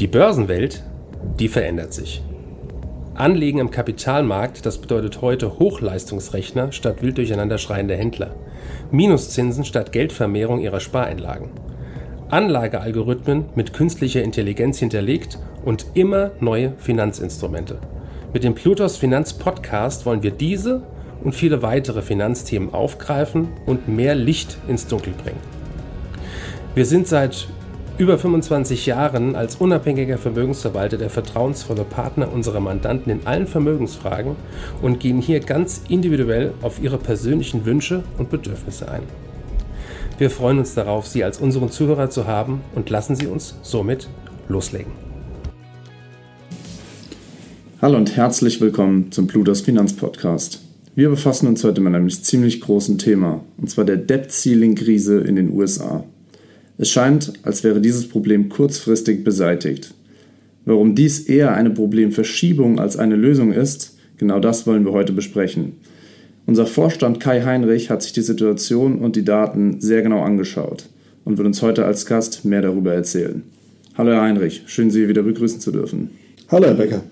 Die Börsenwelt, die verändert sich. Anlegen im Kapitalmarkt, das bedeutet heute Hochleistungsrechner statt wild durcheinander schreiende Händler. Minuszinsen statt Geldvermehrung ihrer Spareinlagen. Anlagealgorithmen mit künstlicher Intelligenz hinterlegt und immer neue Finanzinstrumente. Mit dem Plutos Finanz Podcast wollen wir diese und viele weitere Finanzthemen aufgreifen und mehr Licht ins Dunkel bringen. Wir sind seit über 25 Jahren als unabhängiger Vermögensverwalter der vertrauensvolle Partner unserer Mandanten in allen Vermögensfragen und gehen hier ganz individuell auf ihre persönlichen Wünsche und Bedürfnisse ein. Wir freuen uns darauf, Sie als unseren Zuhörer zu haben und lassen Sie uns somit loslegen. Hallo und herzlich willkommen zum Plutos Finanzpodcast. Wir befassen uns heute mit einem ziemlich großen Thema, und zwar der Debt Ceiling Krise in den USA. Es scheint, als wäre dieses Problem kurzfristig beseitigt. Warum dies eher eine Problemverschiebung als eine Lösung ist, genau das wollen wir heute besprechen. Unser Vorstand Kai Heinrich hat sich die Situation und die Daten sehr genau angeschaut und wird uns heute als Gast mehr darüber erzählen. Hallo Herr Heinrich, schön Sie wieder begrüßen zu dürfen. Hallo Herr Becker.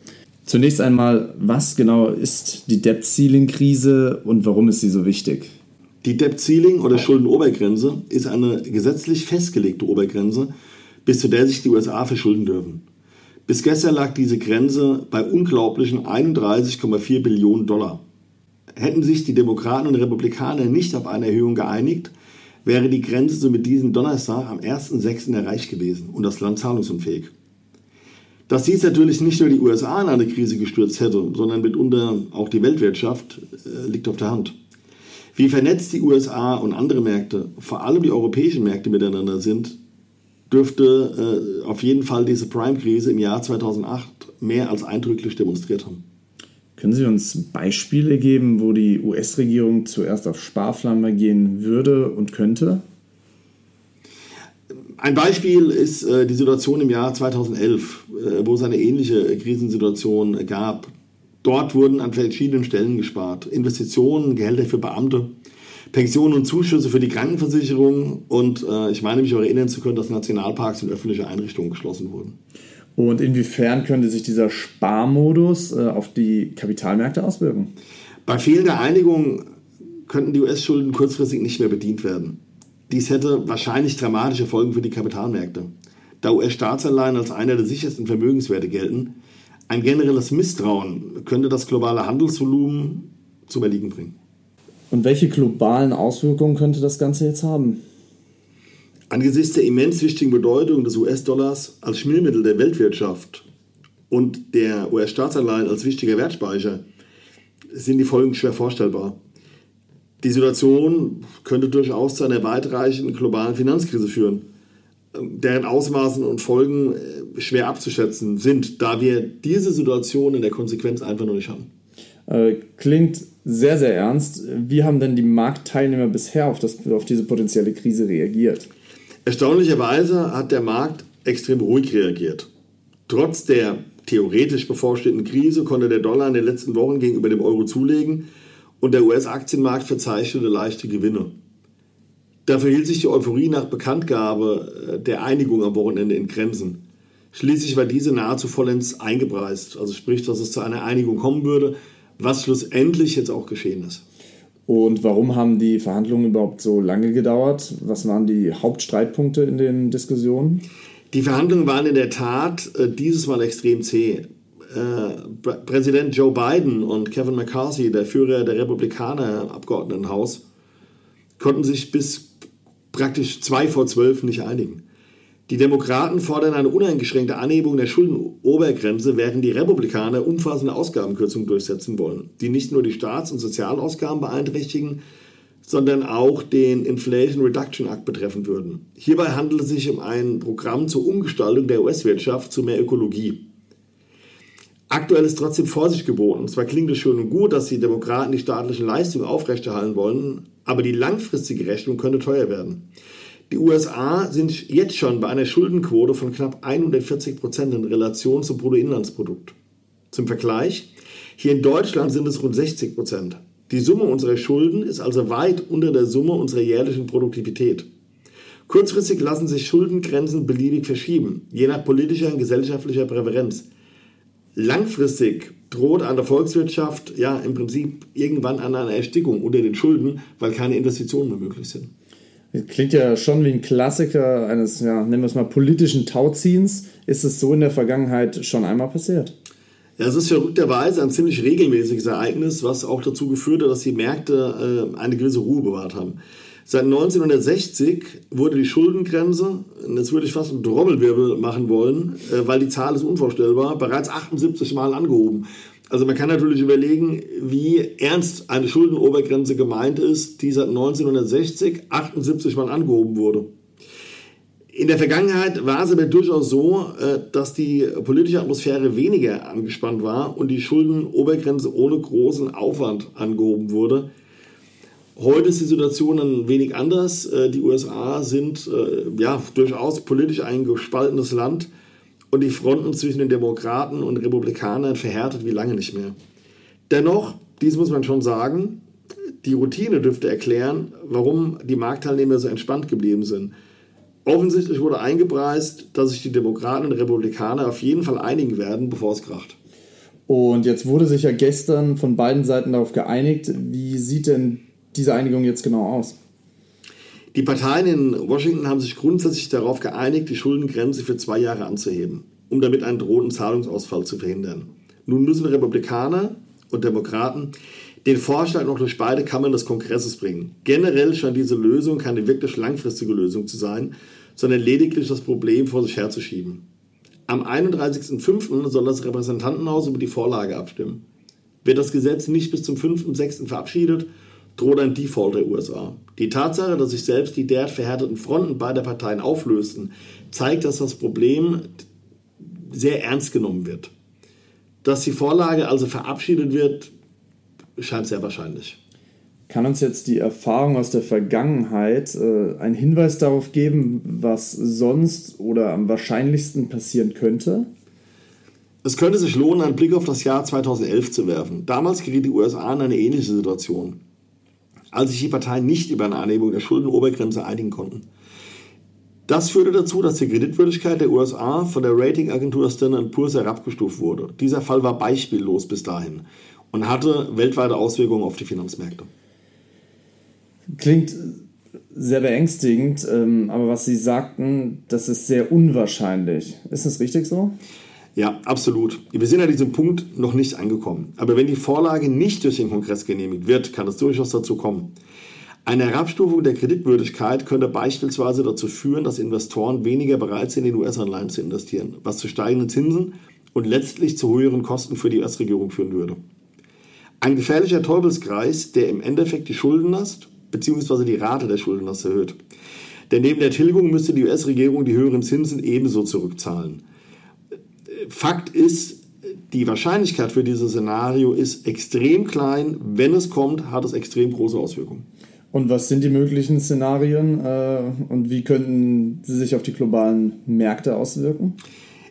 Zunächst einmal, was genau ist die Debt Ceiling Krise und warum ist sie so wichtig? Die Debt Ceiling oder Schuldenobergrenze ist eine gesetzlich festgelegte Obergrenze, bis zu der sich die USA verschulden dürfen. Bis gestern lag diese Grenze bei unglaublichen 31,4 Billionen Dollar. Hätten sich die Demokraten und Republikaner nicht auf eine Erhöhung geeinigt, wäre die Grenze somit diesen Donnerstag am 1.6. erreicht gewesen und das Land zahlungsunfähig. Dass dies natürlich nicht nur die USA in eine Krise gestürzt hätte, sondern mitunter auch die Weltwirtschaft, äh, liegt auf der Hand. Wie vernetzt die USA und andere Märkte, vor allem die europäischen Märkte miteinander sind, dürfte äh, auf jeden Fall diese Prime-Krise im Jahr 2008 mehr als eindrücklich demonstriert haben. Können Sie uns Beispiele geben, wo die US-Regierung zuerst auf Sparflamme gehen würde und könnte? Ein Beispiel ist äh, die Situation im Jahr 2011, äh, wo es eine ähnliche Krisensituation gab. Dort wurden an verschiedenen Stellen gespart. Investitionen, Gehälter für Beamte, Pensionen und Zuschüsse für die Krankenversicherung und äh, ich meine mich auch erinnern zu können, dass Nationalparks und öffentliche Einrichtungen geschlossen wurden. Und inwiefern könnte sich dieser Sparmodus äh, auf die Kapitalmärkte auswirken? Bei fehlender Einigung könnten die US-Schulden kurzfristig nicht mehr bedient werden. Dies hätte wahrscheinlich dramatische Folgen für die Kapitalmärkte. Da US-Staatsanleihen als einer der sichersten Vermögenswerte gelten, ein generelles Misstrauen könnte das globale Handelsvolumen zum Erliegen bringen. Und welche globalen Auswirkungen könnte das Ganze jetzt haben? Angesichts der immens wichtigen Bedeutung des US-Dollars als Schmiermittel der Weltwirtschaft und der US-Staatsanleihen als wichtiger Wertspeicher sind die Folgen schwer vorstellbar. Die Situation könnte durchaus zu einer weitreichenden globalen Finanzkrise führen deren Ausmaßen und Folgen äh, schwer abzuschätzen sind, da wir diese Situation in der Konsequenz einfach noch nicht haben. Äh, klingt sehr, sehr ernst. Wie haben denn die Marktteilnehmer bisher auf, das, auf diese potenzielle Krise reagiert? Erstaunlicherweise hat der Markt extrem ruhig reagiert. Trotz der theoretisch bevorstehenden Krise konnte der Dollar in den letzten Wochen gegenüber dem Euro zulegen und der US-Aktienmarkt verzeichnete leichte Gewinne. Dafür hielt sich die Euphorie nach Bekanntgabe äh, der Einigung am Wochenende in Grenzen. Schließlich war diese nahezu vollends eingepreist, also sprich, dass es zu einer Einigung kommen würde, was schlussendlich jetzt auch geschehen ist. Und warum haben die Verhandlungen überhaupt so lange gedauert? Was waren die Hauptstreitpunkte in den Diskussionen? Die Verhandlungen waren in der Tat äh, dieses Mal extrem zäh. Äh, Präsident Joe Biden und Kevin McCarthy, der Führer der Republikaner im Abgeordnetenhaus, konnten sich bis praktisch zwei vor zwölf nicht einigen. Die Demokraten fordern eine uneingeschränkte Anhebung der Schuldenobergrenze, während die Republikaner umfassende Ausgabenkürzungen durchsetzen wollen, die nicht nur die Staats- und Sozialausgaben beeinträchtigen, sondern auch den Inflation Reduction Act betreffen würden. Hierbei handelt es sich um ein Programm zur Umgestaltung der US-Wirtschaft zu mehr Ökologie. Aktuell ist trotzdem Vorsicht geboten. Zwar klingt es schön und gut, dass die Demokraten die staatlichen Leistungen aufrechterhalten wollen, aber die langfristige Rechnung könnte teuer werden. Die USA sind jetzt schon bei einer Schuldenquote von knapp 140 Prozent in Relation zum Bruttoinlandsprodukt. Zum Vergleich, hier in Deutschland sind es rund 60 Prozent. Die Summe unserer Schulden ist also weit unter der Summe unserer jährlichen Produktivität. Kurzfristig lassen sich Schuldengrenzen beliebig verschieben, je nach politischer und gesellschaftlicher Präferenz. Langfristig droht an der Volkswirtschaft ja im Prinzip irgendwann an einer Erstickung unter den Schulden, weil keine Investitionen mehr möglich sind. Klingt ja schon wie ein Klassiker eines, ja, nennen wir es mal, politischen Tauziehens. Ist es so in der Vergangenheit schon einmal passiert? Ja, es ist verrückterweise ein ziemlich regelmäßiges Ereignis, was auch dazu geführt hat, dass die Märkte äh, eine gewisse Ruhe bewahrt haben. Seit 1960 wurde die Schuldengrenze, jetzt würde ich fast einen Trommelwirbel machen wollen, äh, weil die Zahl ist unvorstellbar, bereits 78 Mal angehoben. Also man kann natürlich überlegen, wie ernst eine Schuldenobergrenze gemeint ist, die seit 1960 78 Mal angehoben wurde. In der Vergangenheit war es aber durchaus so, äh, dass die politische Atmosphäre weniger angespannt war und die Schuldenobergrenze ohne großen Aufwand angehoben wurde. Heute ist die Situation ein wenig anders. Äh, die USA sind äh, ja durchaus politisch ein gespaltenes Land und die Fronten zwischen den Demokraten und Republikanern verhärtet wie lange nicht mehr. Dennoch, dies muss man schon sagen, die Routine dürfte erklären, warum die Marktteilnehmer so entspannt geblieben sind. Offensichtlich wurde eingepreist, dass sich die Demokraten und Republikaner auf jeden Fall einigen werden, bevor es kracht. Und jetzt wurde sich ja gestern von beiden Seiten darauf geeinigt. Wie sieht denn diese Einigung jetzt genau aus? Die Parteien in Washington haben sich grundsätzlich darauf geeinigt, die Schuldengrenze für zwei Jahre anzuheben, um damit einen drohenden Zahlungsausfall zu verhindern. Nun müssen Republikaner und Demokraten den Vorschlag noch durch beide Kammern des Kongresses bringen. Generell scheint diese Lösung keine wirklich langfristige Lösung zu sein, sondern lediglich das Problem vor sich herzuschieben. Am 31.05. soll das Repräsentantenhaus über die Vorlage abstimmen. Wird das Gesetz nicht bis zum 5.06. verabschiedet, droht ein Default der USA. Die Tatsache, dass sich selbst die derart verhärteten Fronten beider Parteien auflösten, zeigt, dass das Problem sehr ernst genommen wird. Dass die Vorlage also verabschiedet wird, scheint sehr wahrscheinlich. Kann uns jetzt die Erfahrung aus der Vergangenheit äh, einen Hinweis darauf geben, was sonst oder am wahrscheinlichsten passieren könnte? Es könnte sich lohnen, einen Blick auf das Jahr 2011 zu werfen. Damals geriet die USA in eine ähnliche Situation als sich die Parteien nicht über eine Anhebung der Schuldenobergrenze einigen konnten. Das führte dazu, dass die Kreditwürdigkeit der USA von der Ratingagentur Standard Poor's herabgestuft wurde. Dieser Fall war beispiellos bis dahin und hatte weltweite Auswirkungen auf die Finanzmärkte. Klingt sehr beängstigend, ähm, aber was Sie sagten, das ist sehr unwahrscheinlich. Ist das richtig so? Ja, absolut. Wir sind an diesem Punkt noch nicht angekommen. Aber wenn die Vorlage nicht durch den Kongress genehmigt wird, kann es durchaus dazu kommen. Eine Herabstufung der Kreditwürdigkeit könnte beispielsweise dazu führen, dass Investoren weniger bereit sind, in US-Anleihen zu investieren, was zu steigenden Zinsen und letztlich zu höheren Kosten für die US-Regierung führen würde. Ein gefährlicher Teufelskreis, der im Endeffekt die Schuldenlast bzw. die Rate der Schuldenlast erhöht. Denn neben der Tilgung müsste die US-Regierung die höheren Zinsen ebenso zurückzahlen. Fakt ist, die Wahrscheinlichkeit für dieses Szenario ist extrem klein. Wenn es kommt, hat es extrem große Auswirkungen. Und was sind die möglichen Szenarien äh, und wie könnten sie sich auf die globalen Märkte auswirken?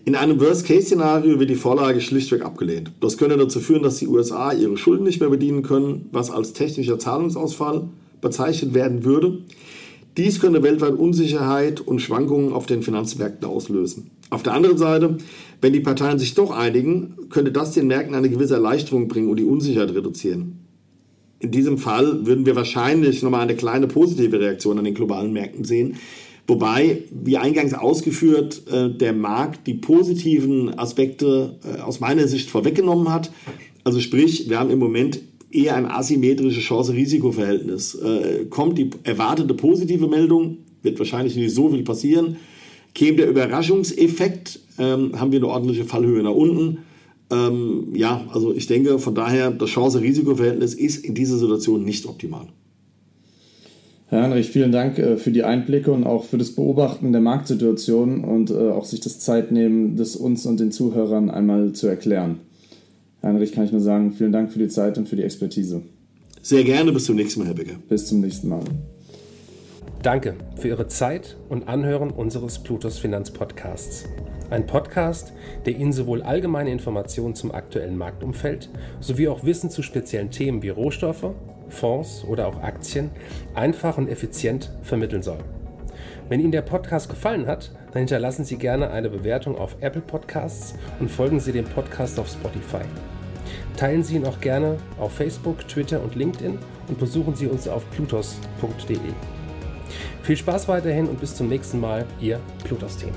In einem Worst-Case-Szenario wird die Vorlage schlichtweg abgelehnt. Das könnte dazu führen, dass die USA ihre Schulden nicht mehr bedienen können, was als technischer Zahlungsausfall bezeichnet werden würde. Dies könnte weltweit Unsicherheit und Schwankungen auf den Finanzmärkten auslösen. Auf der anderen Seite, wenn die Parteien sich doch einigen, könnte das den Märkten eine gewisse Erleichterung bringen und die Unsicherheit reduzieren. In diesem Fall würden wir wahrscheinlich nochmal eine kleine positive Reaktion an den globalen Märkten sehen. Wobei, wie eingangs ausgeführt, äh, der Markt die positiven Aspekte äh, aus meiner Sicht vorweggenommen hat. Also sprich, wir haben im Moment eher ein asymmetrisches Chance-Risiko-Verhältnis. Äh, kommt die erwartete positive Meldung, wird wahrscheinlich nicht so viel passieren, Käme der Überraschungseffekt, ähm, haben wir eine ordentliche Fallhöhe nach unten. Ähm, ja, also ich denke, von daher, das Chance-Risiko-Verhältnis ist in dieser Situation nicht optimal. Herr Heinrich, vielen Dank äh, für die Einblicke und auch für das Beobachten der Marktsituation und äh, auch sich das Zeit nehmen, das uns und den Zuhörern einmal zu erklären. Heinrich, kann ich nur sagen, vielen Dank für die Zeit und für die Expertise. Sehr gerne, bis zum nächsten Mal, Herr Becker. Bis zum nächsten Mal. Danke für Ihre Zeit und Anhören unseres Plutos Finanzpodcasts. Ein Podcast, der Ihnen sowohl allgemeine Informationen zum aktuellen Marktumfeld sowie auch Wissen zu speziellen Themen wie Rohstoffe, Fonds oder auch Aktien einfach und effizient vermitteln soll. Wenn Ihnen der Podcast gefallen hat, dann hinterlassen Sie gerne eine Bewertung auf Apple Podcasts und folgen Sie dem Podcast auf Spotify. Teilen Sie ihn auch gerne auf Facebook, Twitter und LinkedIn und besuchen Sie uns auf plutos.de. Viel Spaß weiterhin und bis zum nächsten Mal, Ihr Plutos-Team.